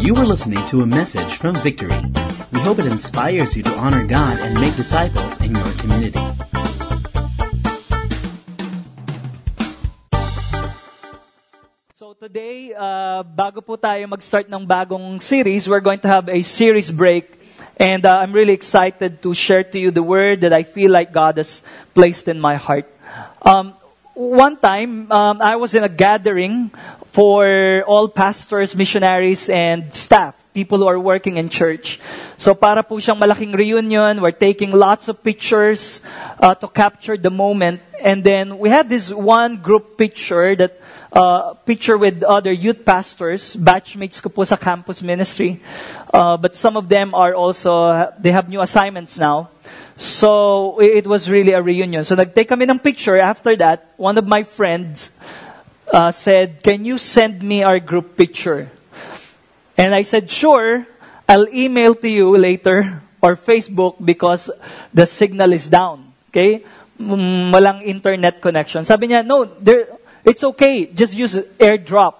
You are listening to a message from Victory. We hope it inspires you to honor God and make disciples in your community. So today, uh, bago po tayo mag-start ng bagong series, we're going to have a series break. And uh, I'm really excited to share to you the word that I feel like God has placed in my heart. Um, one time, um, I was in a gathering for all pastors, missionaries, and staff, people who are working in church. So para po siyang malaking reunion, we're taking lots of pictures uh, to capture the moment. And then we had this one group picture that uh, picture with other youth pastors, batchmates ko po sa campus ministry. Uh, but some of them are also, they have new assignments now. So it was really a reunion. So nagtake kami ng picture. After that, one of my friends uh, said, Can you send me our group picture? And I said, Sure. I'll email to you later or Facebook because the signal is down. Okay? Mm, Walang internet connection. Sabi niya, no, there, it's okay. Just use airdrop.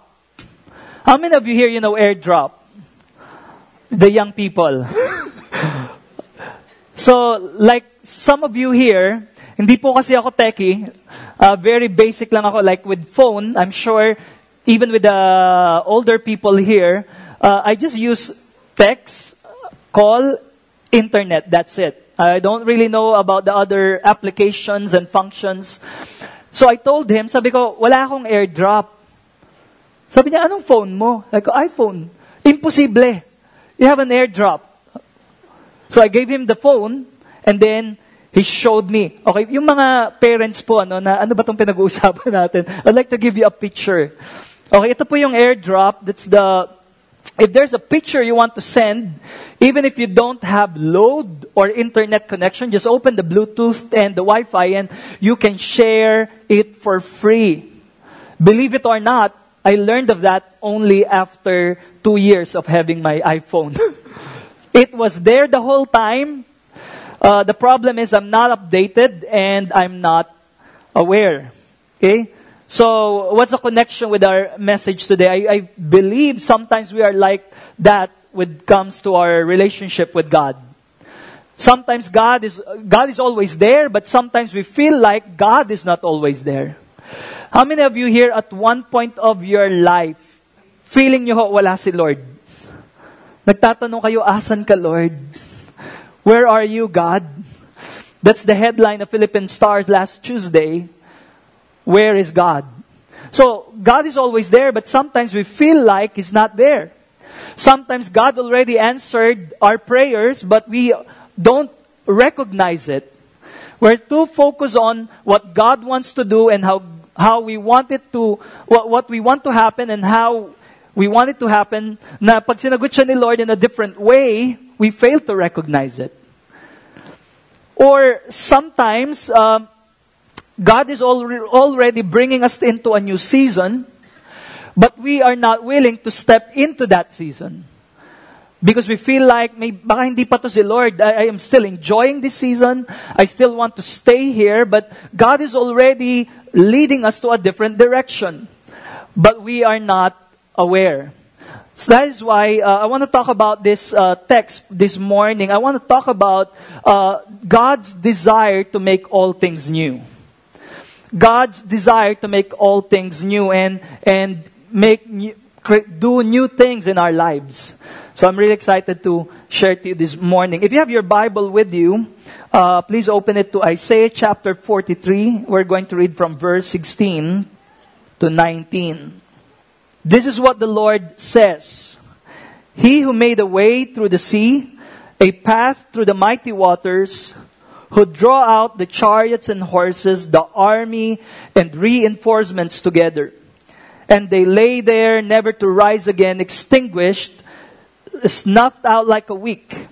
How many of you here, you know airdrop? The young people. So, like some of you here, hindi po kasi ako techie. Uh, very basic lang ako. Like with phone, I'm sure, even with the older people here, uh, I just use text, call, internet. That's it. I don't really know about the other applications and functions. So I told him, sabi ko, wala akong airdrop. Sabi niya, anong phone mo? Like, iPhone. Imposible. You have an airdrop. So I gave him the phone, and then he showed me. Okay, yung mga parents po, ano, na ano ba itong pinag-uusapan natin? I'd like to give you a picture. Okay, ito po yung airdrop. That's the, if there's a picture you want to send, even if you don't have load or internet connection, just open the Bluetooth and the Wi-Fi and you can share it for free. Believe it or not, I learned of that only after two years of having my iPhone. It was there the whole time. Uh, the problem is I'm not updated and I'm not aware. Okay? So, what's the connection with our message today? I, I believe sometimes we are like that when it comes to our relationship with God. Sometimes God is, God is always there, but sometimes we feel like God is not always there. How many of you here at one point of your life, feeling nyo ho, wala si Lord? Nagtatanong kayo, asan ka, Lord? Where are you, God? That's the headline of Philippine Stars last Tuesday. Where is God? So, God is always there, but sometimes we feel like He's not there. Sometimes God already answered our prayers, but we don't recognize it. We're too focused on what God wants to do and how, how we want it to, what, what we want to happen and how we want it to happen, na pag sinagot siya ni Lord in a different way, we fail to recognize it. Or sometimes, um, God is already bringing us into a new season, but we are not willing to step into that season. Because we feel like, may, baka hindi pa to si Lord. I, I am still enjoying this season. I still want to stay here, but God is already leading us to a different direction. But we are not aware. So that is why uh, I want to talk about this uh, text this morning. I want to talk about uh, God's desire to make all things new. God's desire to make all things new and and make new, do new things in our lives. So I'm really excited to share to you this morning. If you have your Bible with you, uh, please open it to Isaiah chapter 43. We're going to read from verse 16 to 19. This is what the Lord says. He who made a way through the sea, a path through the mighty waters, who draw out the chariots and horses, the army and reinforcements together. And they lay there, never to rise again, extinguished, snuffed out like a wick.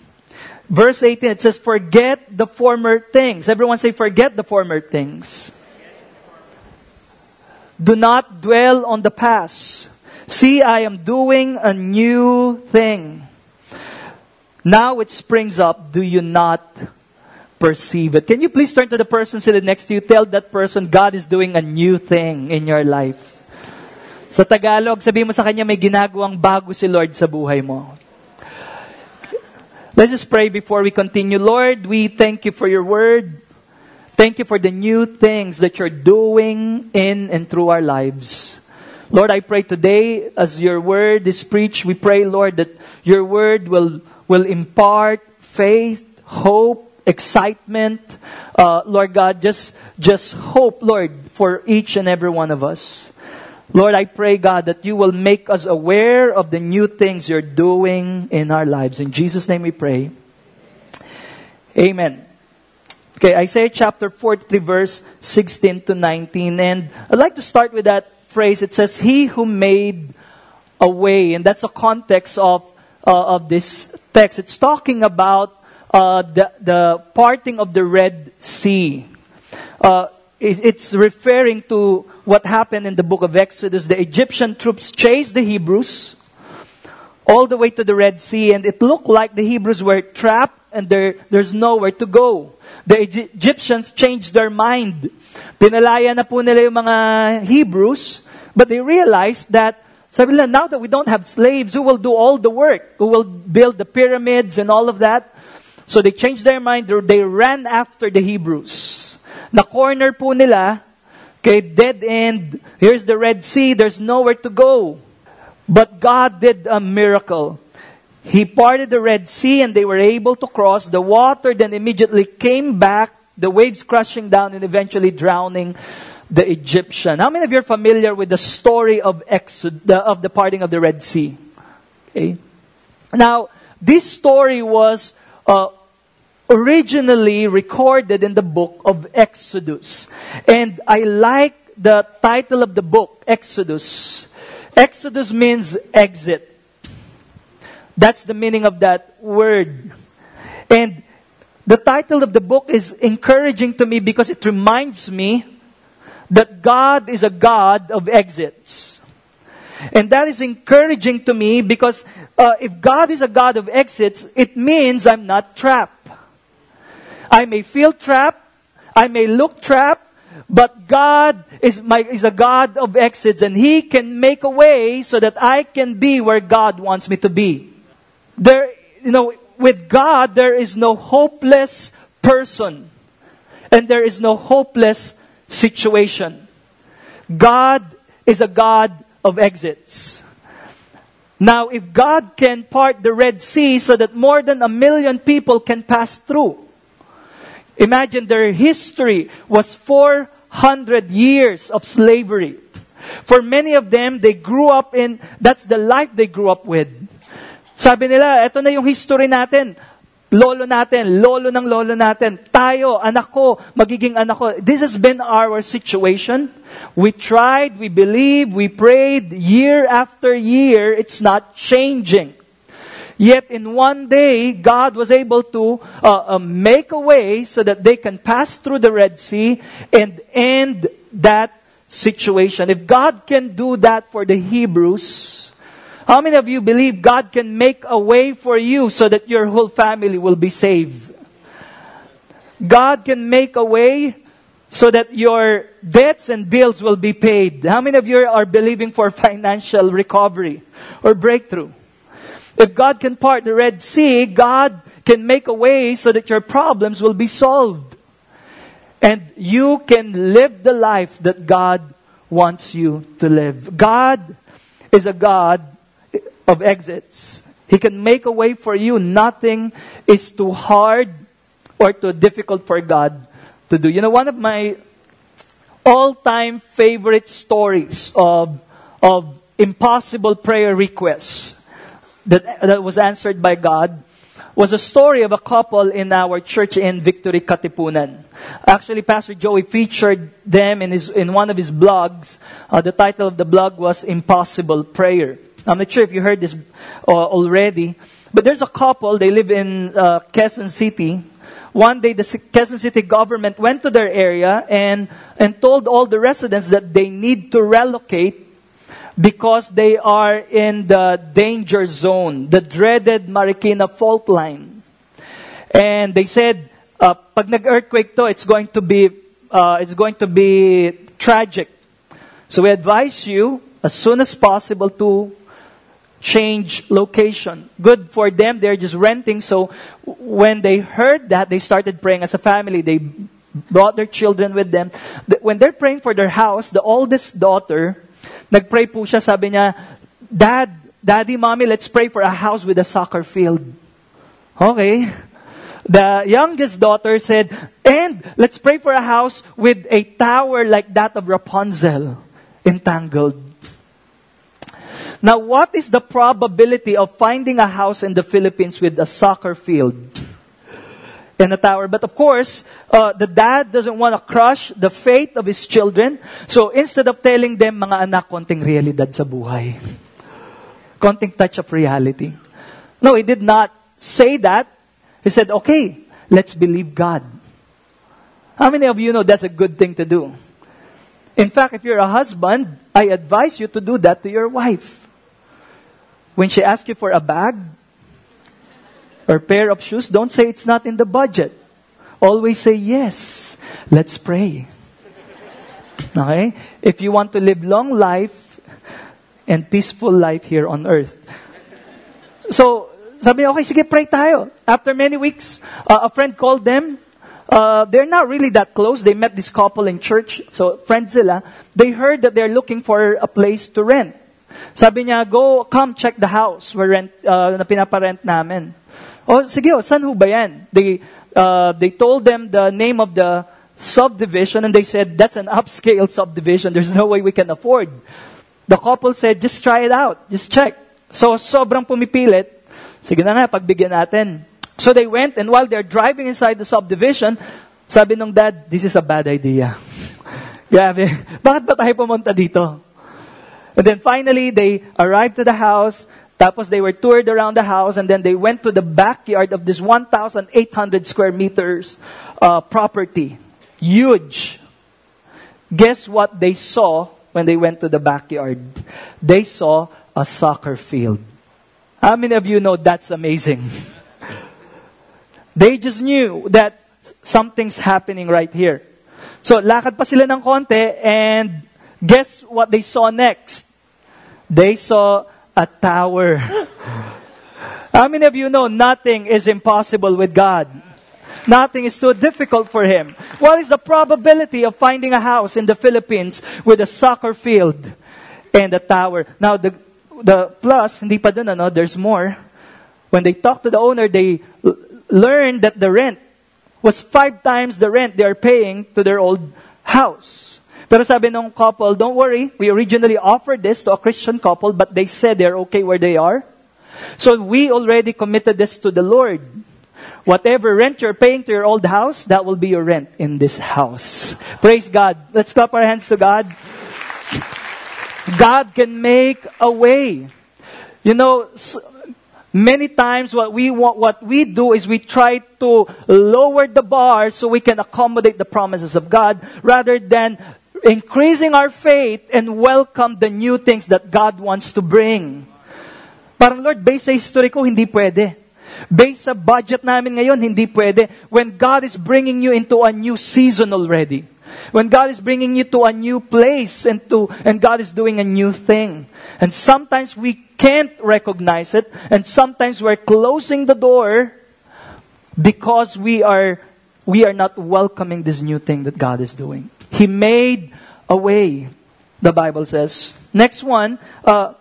Verse 18, it says, Forget the former things. Everyone say, Forget the former things. Do not dwell on the past. See, I am doing a new thing. Now it springs up. Do you not perceive it? Can you please turn to the person sitting next to you? Tell that person God is doing a new thing in your life. Sa Tagalog, sabi mo sa kanya, may ginagawang bago si Lord sa buhay mo. Let's just pray before we continue. Lord, we thank you for your word. Thank you for the new things that you're doing in and through our lives. Lord, I pray today as your word is preached, we pray, Lord, that your word will, will impart faith, hope, excitement. Uh, Lord God, just, just hope, Lord, for each and every one of us. Lord, I pray, God, that you will make us aware of the new things you're doing in our lives. In Jesus' name we pray. Amen. Okay, Isaiah chapter 43, verse 16 to 19. And I'd like to start with that phrase. It says, He who made a way. And that's the context of, uh, of this text. It's talking about uh, the, the parting of the Red Sea. Uh, it's referring to what happened in the book of Exodus. The Egyptian troops chased the Hebrews all the way to the Red Sea, and it looked like the Hebrews were trapped and there, there's nowhere to go. The Egyptians changed their mind. Pinalaya na po nila yung mga Hebrews, but they realized that, sabi nila, now that we don't have slaves, who will do all the work? Who will build the pyramids and all of that? So they changed their mind. They ran after the Hebrews. Na corner po nila, okay, dead end. Here's the Red Sea. There's nowhere to go. But God did a miracle. He parted the Red Sea and they were able to cross. The water then immediately came back, the waves crashing down and eventually drowning the Egyptian. How many of you are familiar with the story of Exod, the, of the parting of the Red Sea? Okay. Now, this story was uh, originally recorded in the book of Exodus. And I like the title of the book, Exodus. Exodus means exit. That's the meaning of that word. And the title of the book is encouraging to me because it reminds me that God is a God of exits. And that is encouraging to me because uh, if God is a God of exits, it means I'm not trapped. I may feel trapped, I may look trapped, but God is, my, is a God of exits and He can make a way so that I can be where God wants me to be. There, you know, with God, there is no hopeless person. And there is no hopeless situation. God is a God of exits. Now, if God can part the Red Sea so that more than a million people can pass through, imagine their history was 400 years of slavery. For many of them, they grew up in, that's the life they grew up with. Sabi nila, eto na yung history natin. Lolo natin, lolo ng lolo natin, tayo, anak ko, magiging anak ko. This has been our situation. We tried, we believed, we prayed year after year. It's not changing. Yet in one day, God was able to uh, uh, make a way so that they can pass through the Red Sea and end that situation. If God can do that for the Hebrews, how many of you believe God can make a way for you so that your whole family will be saved? God can make a way so that your debts and bills will be paid. How many of you are believing for financial recovery or breakthrough? If God can part the Red Sea, God can make a way so that your problems will be solved. And you can live the life that God wants you to live. God is a God of exits. He can make a way for you. Nothing is too hard or too difficult for God to do. You know, one of my all time favorite stories of, of impossible prayer requests that, that was answered by God was a story of a couple in our church in Victory, Katipunan. Actually, Pastor Joey featured them in, his, in one of his blogs. Uh, the title of the blog was Impossible Prayer. I'm not sure if you heard this uh, already, but there's a couple, they live in uh, Quezon City. One day, the Quezon City government went to their area and, and told all the residents that they need to relocate because they are in the danger zone, the dreaded Marikina fault line. And they said, uh, pag nag-earthquake to, it's going to be, uh, it's going to be tragic. So we advise you as soon as possible to change location. Good for them, they're just renting. So when they heard that, they started praying as a family. They brought their children with them. When they're praying for their house, the oldest daughter, nagpray po siya, sabi niya, Dad, Daddy, Mommy, let's pray for a house with a soccer field. Okay. The youngest daughter said, and let's pray for a house with a tower like that of Rapunzel, in Tangled. Now, what is the probability of finding a house in the Philippines with a soccer field and a tower? But of course, uh, the dad doesn't want to crush the faith of his children. So instead of telling them, mga anak, konting realidad sa buhay. Konting touch of reality. No, he did not say that. He said, okay, let's believe God. How many of you know that's a good thing to do? In fact, if you're a husband, I advise you to do that to your wife. When she asks you for a bag or pair of shoes, don't say it's not in the budget. Always say yes. Let's pray. Okay? If you want to live long life and peaceful life here on earth. So, sabi okay, sige, pray tayo. After many weeks, uh, a friend called them. Uh, they're not really that close. They met this couple in church. So, friends sila. They heard that they're looking for a place to rent. Sabi niya, go, come check the house where rent, uh, na pinaparent namin. O, sige, o, saan ho ba yan? They, uh, they told them the name of the subdivision and they said, that's an upscale subdivision. There's no way we can afford. The couple said, just try it out. Just check. So, sobrang pumipilit. Sige na nga, pagbigyan natin. So they went and while they're driving inside the subdivision, sabi nung dad, this is a bad idea. Grabe. Bakit ba tayo pumunta dito? And then finally, they arrived to the house. Tapos they were toured around the house, and then they went to the backyard of this 1,800 square meters uh, property. Huge. Guess what they saw when they went to the backyard? They saw a soccer field. How many of you know that's amazing? they just knew that something's happening right here. So, lakad pa sila ng konti, and Guess what they saw next? They saw a tower. How many of you know nothing is impossible with God? Nothing is too difficult for Him. What is the probability of finding a house in the Philippines with a soccer field and a tower? Now, the, the plus, hindi pa dun, ano, there's more. When they talked to the owner, they l- learned that the rent was five times the rent they are paying to their old house. Pero sabi ng couple, don't worry, we originally offered this to a Christian couple, but they said they're okay where they are. So we already committed this to the Lord. Whatever rent you're paying to your old house, that will be your rent in this house. Praise God. Let's clap our hands to God. God can make a way. You know, many times what we want, what we do is we try to lower the bar so we can accommodate the promises of God rather than increasing our faith and welcome the new things that God wants to bring. Parang, Lord, based sa history ko, hindi pwede. Based sa budget namin ngayon, hindi pwede. When God is bringing you into a new season already. When God is bringing you to a new place and to, and God is doing a new thing. And sometimes we can't recognize it. And sometimes we're closing the door because we are, we are not welcoming this new thing that God is doing. He made a way, the Bible says. Next one, uh,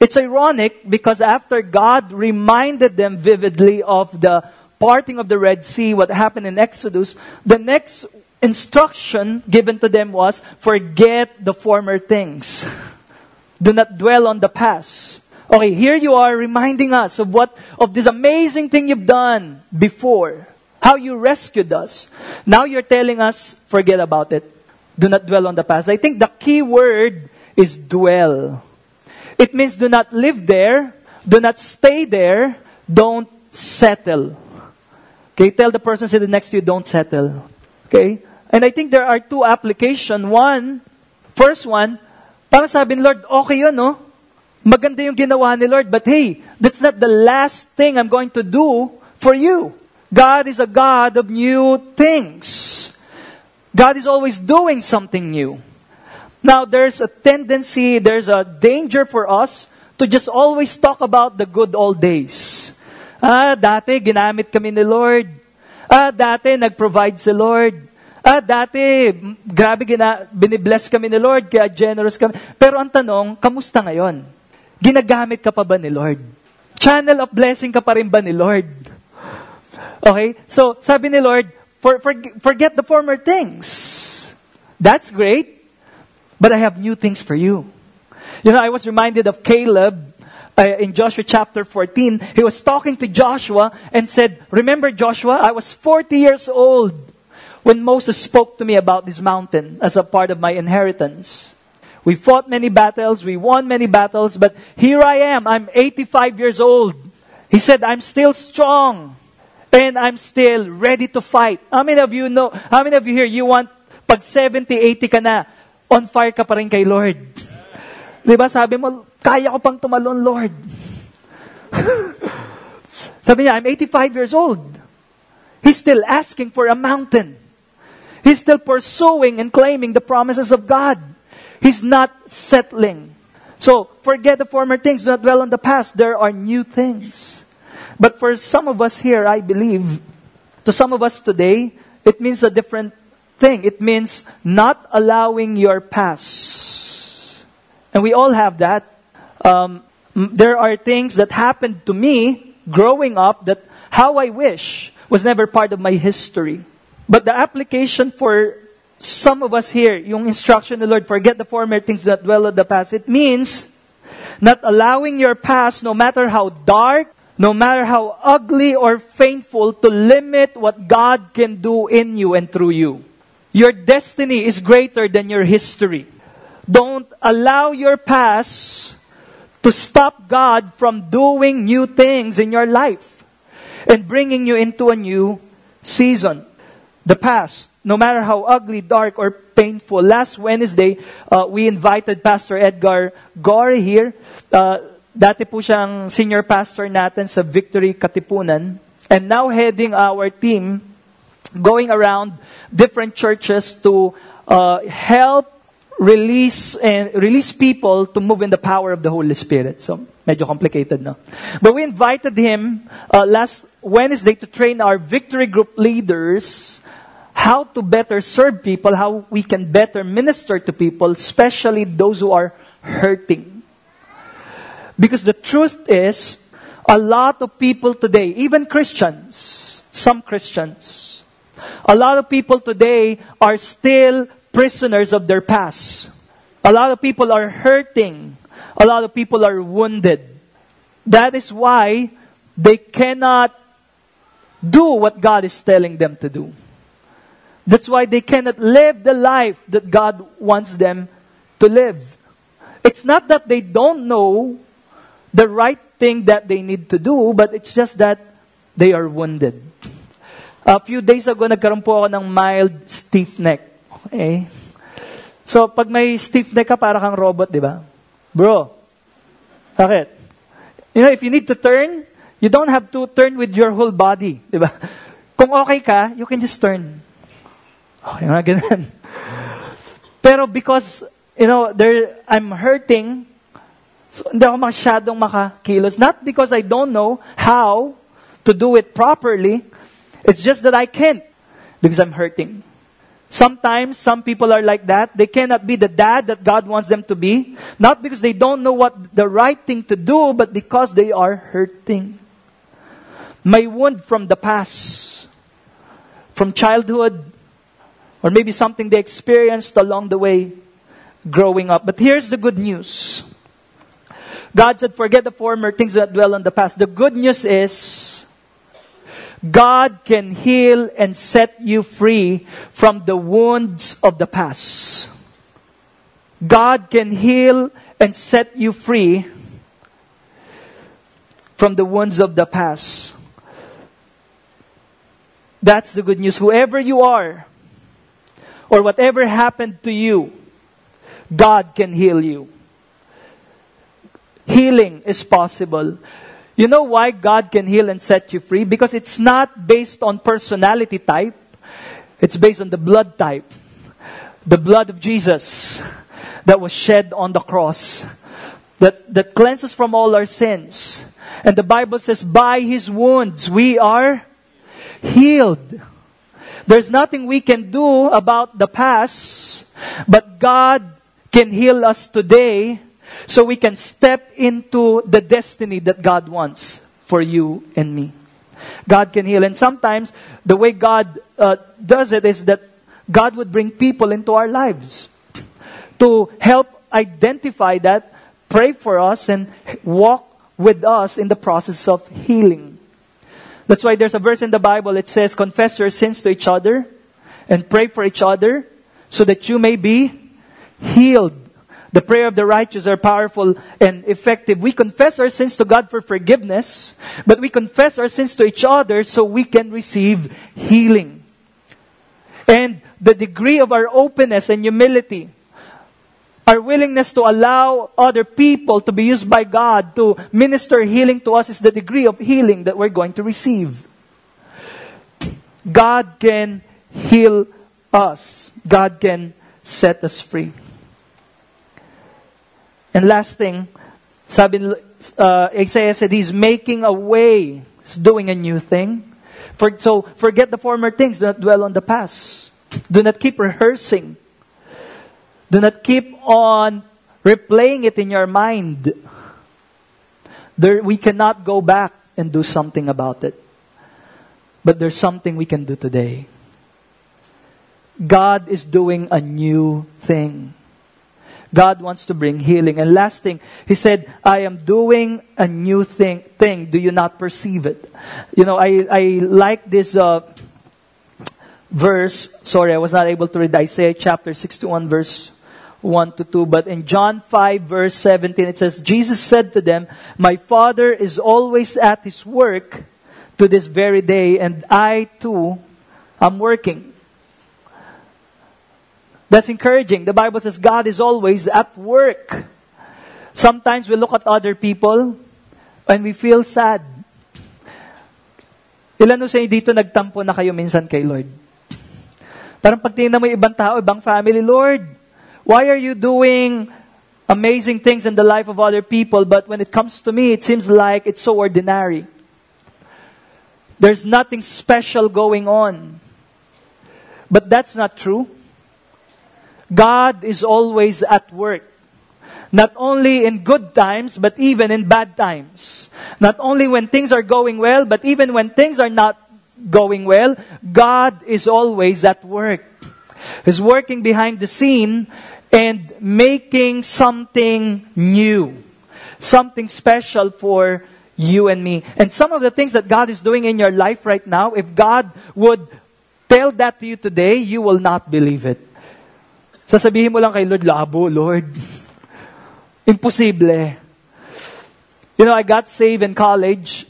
it's ironic because after God reminded them vividly of the parting of the Red Sea, what happened in Exodus, the next instruction given to them was forget the former things. Do not dwell on the past. Okay, here you are reminding us of what of this amazing thing you've done before. How you rescued us. Now you're telling us forget about it. Do not dwell on the past. I think the key word is dwell. It means do not live there, do not stay there, don't settle. Okay, tell the person sitting next to you, don't settle. Okay? And I think there are two applications. One, first one, para sabi Lord, okay yun, no? Maganda yung ginawa ni Lord, but hey, that's not the last thing I'm going to do for you. God is a God of new things. God is always doing something new. Now, there's a tendency, there's a danger for us to just always talk about the good old days. Ah, dati ginamit kami ni Lord. Ah, dati nag-provide si Lord. Ah, dati, grabe gina, binibless kami ni Lord, kaya generous kami. Pero ang tanong, kamusta ngayon? Ginagamit ka pa ba ni Lord? Channel of blessing ka pa rin ba ni Lord? Okay? So, sabi ni Lord, for, for, forget the former things. That's great, but I have new things for you. You know, I was reminded of Caleb uh, in Joshua chapter 14. He was talking to Joshua and said, Remember, Joshua, I was 40 years old when Moses spoke to me about this mountain as a part of my inheritance. We fought many battles, we won many battles, but here I am. I'm 85 years old. He said, I'm still strong and I'm still ready to fight. How many of you know, how many of you here, you want, pag 70, 80 ka na, on fire ka pa rin kay Lord? Di ba sabi mo, kaya ko pang tumalon, Lord. sabi niya, I'm 85 years old. He's still asking for a mountain. He's still pursuing and claiming the promises of God. He's not settling. So, forget the former things. Do not dwell on the past. There are new things. But for some of us here, I believe, to some of us today, it means a different thing. It means not allowing your past. And we all have that. Um, there are things that happened to me growing up that how I wish was never part of my history. But the application for some of us here, yung instruction of the Lord, forget the former things that dwell on the past. It means not allowing your past, no matter how dark, no matter how ugly or painful, to limit what God can do in you and through you. Your destiny is greater than your history. Don't allow your past to stop God from doing new things in your life and bringing you into a new season. The past, no matter how ugly, dark, or painful. Last Wednesday, uh, we invited Pastor Edgar Gore here. Uh, dati po siyang senior pastor natin sa Victory Katipunan. And now heading our team, going around different churches to uh, help release and release people to move in the power of the Holy Spirit. So, medyo complicated? But we invited him uh, last Wednesday to train our victory group leaders how to better serve people, how we can better minister to people, especially those who are hurting. Because the truth is, a lot of people today, even Christians, some Christians, a lot of people today are still prisoners of their past. A lot of people are hurting. A lot of people are wounded. That is why they cannot do what God is telling them to do. That's why they cannot live the life that God wants them to live. It's not that they don't know the right thing that they need to do, but it's just that they are wounded. A few days ago, nagkaroon po ako ng mild stiff neck. Okay? So, pag may stiff neck ka, para kang robot, di ba? Bro, bakit? You know, if you need to turn, you don't have to turn with your whole body, di ba? Kung okay ka, you can just turn. Okay, mga ganun. Pero because, you know, there, I'm hurting, so hindi ako masyadong makakilos. Not because I don't know how to do it properly. It's just that I can't because I'm hurting. Sometimes some people are like that. They cannot be the dad that God wants them to be. Not because they don't know what the right thing to do, but because they are hurting. May wound from the past, from childhood, or maybe something they experienced along the way growing up. But here's the good news. God said, forget the former things that dwell on the past. The good news is, God can heal and set you free from the wounds of the past. God can heal and set you free from the wounds of the past. That's the good news. Whoever you are, or whatever happened to you, God can heal you. Healing is possible. You know why God can heal and set you free? Because it's not based on personality type. It's based on the blood type. The blood of Jesus. that was shed on the cross that, that cleanses from all our sins. And the Bible says, by his wounds we are healed. There's nothing we can do about the past, but God can heal us today so we can step into the destiny that God wants for you and me. God can heal. And sometimes the way God uh, does it is that God would bring people into our lives to help identify that, pray for us, and walk with us in the process of healing. That's why there's a verse in the Bible, it says, confess your sins to each other and pray for each other so that you may be healed. The prayer of the righteous are powerful and effective. We confess our sins to God for forgiveness, but we confess our sins to each other so we can receive healing. And the degree of our openness and humility our willingness to allow other people to be used by God to minister healing to us is the degree of healing that we're going to receive. God can heal us. God can set us free. And last thing, sabi, uh, Isaiah said, He's making a way. He's doing a new thing. For, so forget the former things. Do not dwell on the past. Do not keep rehearsing do not keep on replaying it in your mind. There, we cannot go back and do something about it. But there's something we can do today. God is doing a new thing. God wants to bring healing. And last thing, He said, I am doing a new thing. thing. Do you not perceive it? You know, I, I like this uh, verse. Sorry, I was not able to read Isaiah chapter 61, verse 1 to 2. But in John 5, verse 17, it says, Jesus said to them, My Father is always at his work to this very day, and I too am working. That's encouraging. The Bible says God is always at work. Sometimes we look at other people and we feel sad. Ilan sa dito nagtampo na kayo minsan kay Lord? Parang pagtingin mo ibang tao, ibang family, Lord, why are you doing amazing things in the life of other people, but when it comes to me, it seems like it's so ordinary? There's nothing special going on. But that's not true. God is always at work. Not only in good times, but even in bad times. Not only when things are going well, but even when things are not going well, God is always at work. He's working behind the scene and making something new, something special for you and me. And some of the things that God is doing in your life right now, if God would tell that to you today, you will not believe it. Sasabihin mo lang kay Lord, labo, Lord. Imposible. You know, I got saved in college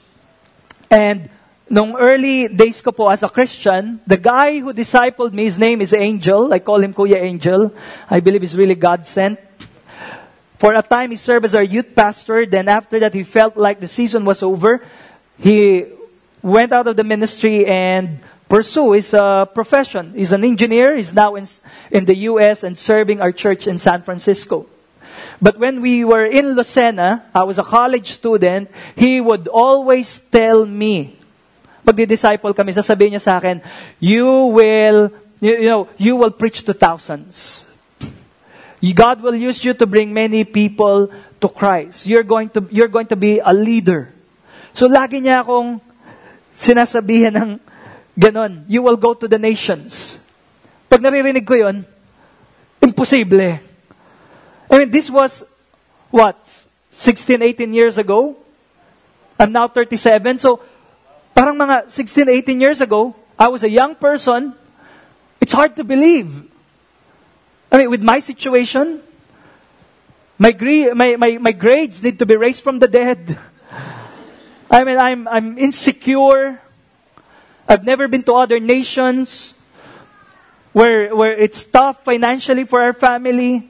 and nung early days ko po as a Christian, the guy who discipled me, his name is Angel. I call him Kuya Angel. I believe he's really God sent. For a time, he served as our youth pastor. Then after that, he felt like the season was over. He went out of the ministry and pursue his uh, profession. He's an engineer. He's now in, in the U.S. and serving our church in San Francisco. But when we were in Lucena, I was a college student, he would always tell me, magdi-disciple kami, sasabihin niya sa akin, you will, you, you know, you will preach to thousands. God will use you to bring many people to Christ. You're going to, you're going to be a leader. So lagi niya akong sinasabihan ng ganon, you will go to the nations. Pag naririnig ko yon, imposible. I mean, this was, what, 16, 18 years ago? I'm now 37. So, Parang mga 16, 18 years ago, I was a young person. It's hard to believe. I mean, with my situation, my, my, my, my grades need to be raised from the dead. I mean, I'm, I'm insecure. I've never been to other nations where, where it's tough financially for our family.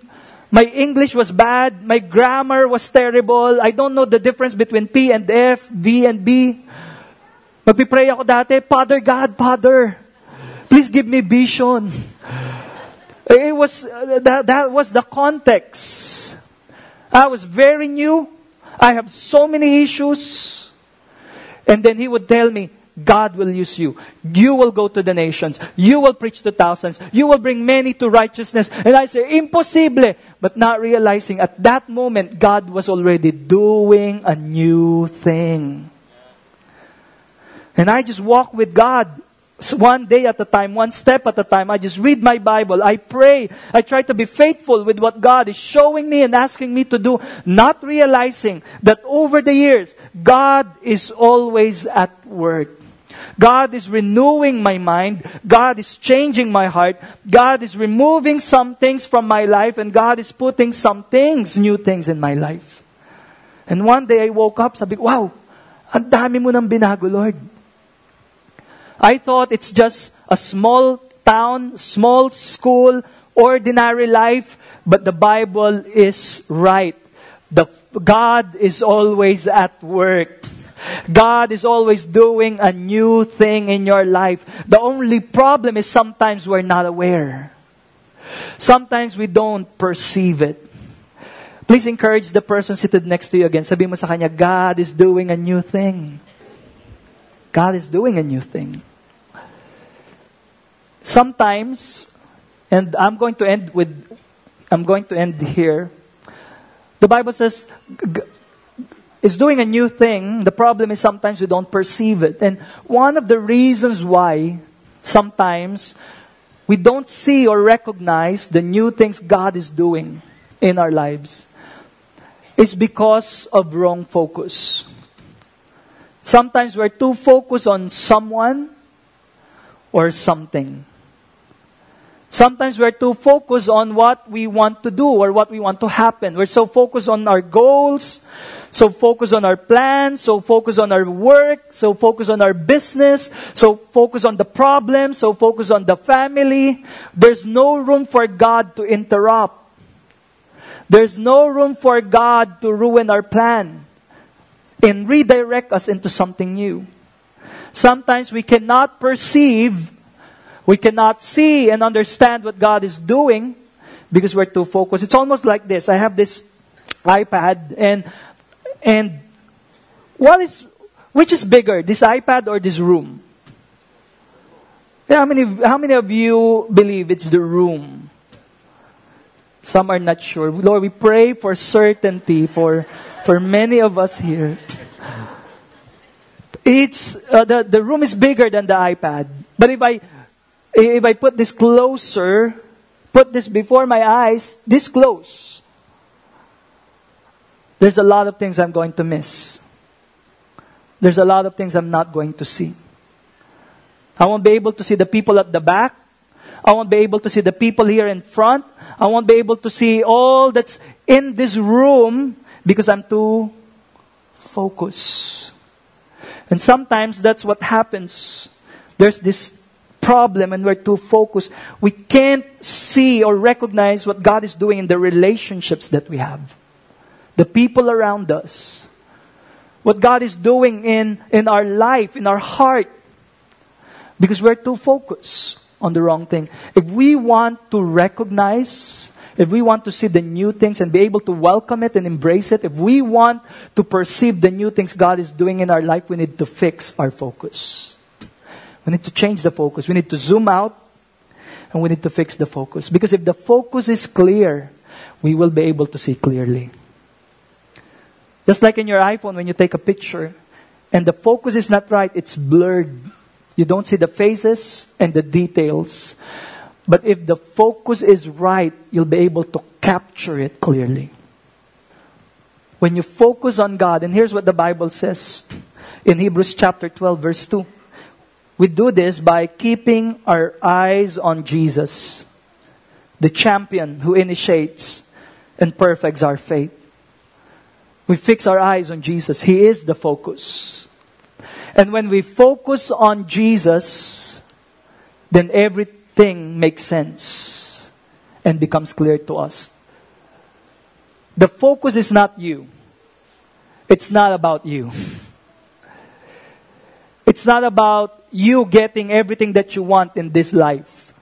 My English was bad. My grammar was terrible. I don't know the difference between P and F, V and B. Magpipray ako dati, Father God, Father, please give me vision. It was, uh, that, that was the context. I was very new. I have so many issues. And then he would tell me, God will use you. You will go to the nations. You will preach to thousands. You will bring many to righteousness. And I say, impossible. But not realizing at that moment, God was already doing a new thing. And I just walk with God one day at a time, one step at a time. I just read my Bible. I pray. I try to be faithful with what God is showing me and asking me to do, not realizing that over the years, God is always at work. God is renewing my mind. God is changing my heart. God is removing some things from my life and God is putting some things, new things in my life. And one day I woke up, sabi, wow, ang dami mo nang binago, Lord. I thought it's just a small town, small school, ordinary life, but the Bible is right. The, God is always at work. God is always doing a new thing in your life. The only problem is sometimes we're not aware. Sometimes we don't perceive it. Please encourage the person seated next to you again. Sabi mo sa kanya, God is doing a new thing. God is doing a new thing. Sometimes, and I'm going to end with, I'm going to end here. The Bible says, is doing a new thing. The problem is sometimes we don't perceive it. And one of the reasons why sometimes we don't see or recognize the new things God is doing in our lives is because of wrong focus. Sometimes we're too focused on someone or something. Sometimes we're too focused on what we want to do or what we want to happen. We're so focused on our goals, so focus on our plans, so focus on our work, so focus on our business, so focus on the problem, so focus on the family. There's no room for God to interrupt. There's no room for God to ruin our plan and redirect us into something new. Sometimes we cannot perceive, we cannot see and understand what God is doing because we're too focused. It's almost like this. I have this iPad and and what is, which is bigger, this iPad or this room? How many, how many of you believe it's the room? Some are not sure. Lord, we pray for certainty for, for many of us here. It's, uh, the, the room is bigger than the iPad. But if I, if I put this closer, put this before my eyes, this close, there's a lot of things I'm going to miss. There's a lot of things I'm not going to see. I won't be able to see the people at the back. I won't be able to see the people here in front. I won't be able to see all that's in this room because I'm too focused. And sometimes that's what happens. There's this problem and we're too focused. We can't see or recognize what God is doing in the relationships that we have the people around us, what God is doing in, in our life, in our heart, because we're too focused on the wrong thing. If we want to recognize, if we want to see the new things and be able to welcome it and embrace it, if we want to perceive the new things God is doing in our life, we need to fix our focus. We need to change the focus. We need to zoom out and we need to fix the focus. Because if the focus is clear, we will be able to see clearly. Just like in your iPhone, when you take a picture and the focus is not right, it's blurred. You don't see the faces and the details. But if the focus is right, you'll be able to capture it clearly. When you focus on God, and here's what the Bible says in Hebrews chapter 12, verse 2. We do this by keeping our eyes on Jesus, the champion who initiates and perfects our faith. We fix our eyes on Jesus. He is the focus. And when we focus on Jesus, then everything makes sense and becomes clear to us. The focus is not you. It's not about you. It's not about you getting everything that you want in this life.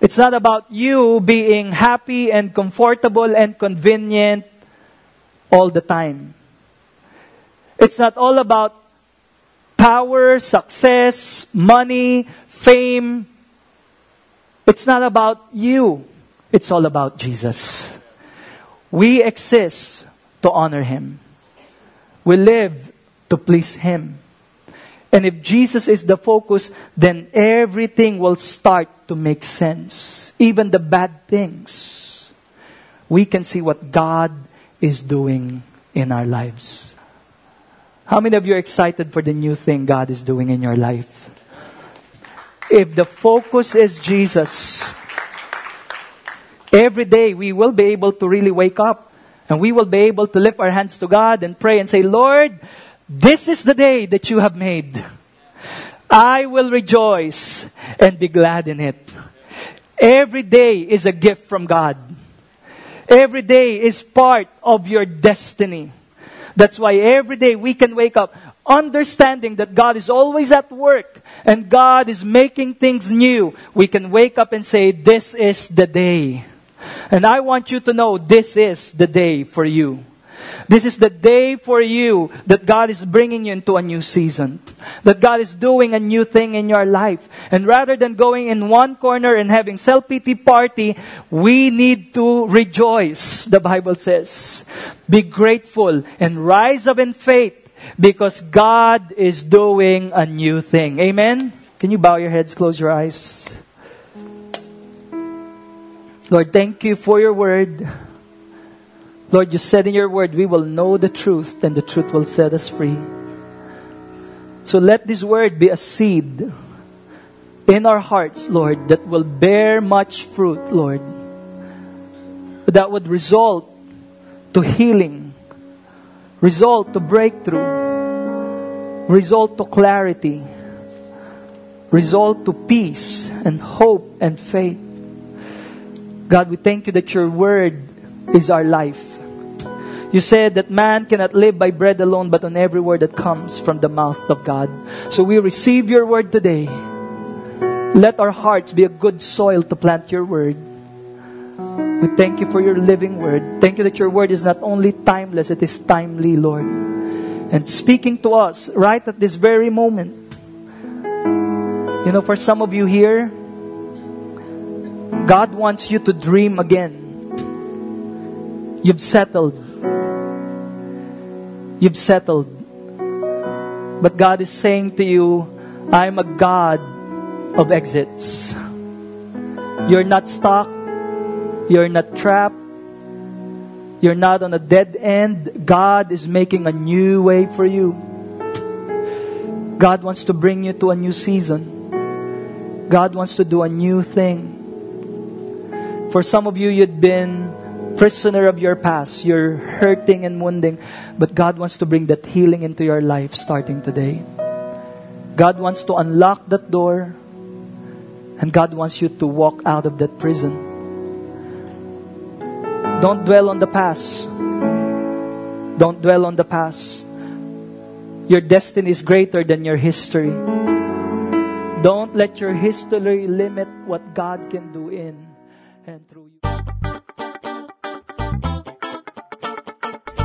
It's not about you being happy and comfortable and convenient all the time. It's not all about power, success, money, fame. It's not about you. It's all about Jesus. We exist to honor Him. We live to please Him. And if Jesus is the focus, then everything will start to make sense. Even the bad things. We can see what God is doing in our lives. How many of you are excited for the new thing God is doing in your life? If the focus is Jesus, every day we will be able to really wake up and we will be able to lift our hands to God and pray and say, Lord, this is the day that you have made. I will rejoice and be glad in it. Every day is a gift from God. Every day is part of your destiny. That's why every day we can wake up understanding that God is always at work and God is making things new. We can wake up and say, This is the day. And I want you to know this is the day for you. This is the day for you that God is bringing you into a new season. That God is doing a new thing in your life. And rather than going in one corner and having self-pity party, we need to rejoice, the Bible says. Be grateful and rise up in faith because God is doing a new thing. Amen? Can you bow your heads, close your eyes? Lord, thank you for your word. Lord, you said in your word, we will know the truth, and the truth will set us free. So let this word be a seed in our hearts, Lord, that will bear much fruit, Lord. That would result to healing, result to breakthrough, result to clarity, result to peace and hope and faith. God, we thank you that your word is our life. You said that man cannot live by bread alone, but on every word that comes from the mouth of God. So we receive your word today. Let our hearts be a good soil to plant your word. We thank you for your living word. Thank you that your word is not only timeless, it is timely, Lord. And speaking to us right at this very moment. You know, for some of you here, God wants you to dream again. You've settled. You've settled. But God is saying to you, I'm a God of exits. You're not stuck. You're not trapped. You're not on a dead end. God is making a new way for you. God wants to bring you to a new season. God wants to do a new thing. For some of you, you'd been prisoner of your past. You're hurting and wounding. But God wants to bring that healing into your life starting today. God wants to unlock that door. And God wants you to walk out of that prison. Don't dwell on the past. Don't dwell on the past. Your destiny is greater than your history. Don't let your history limit what God can do in and through you.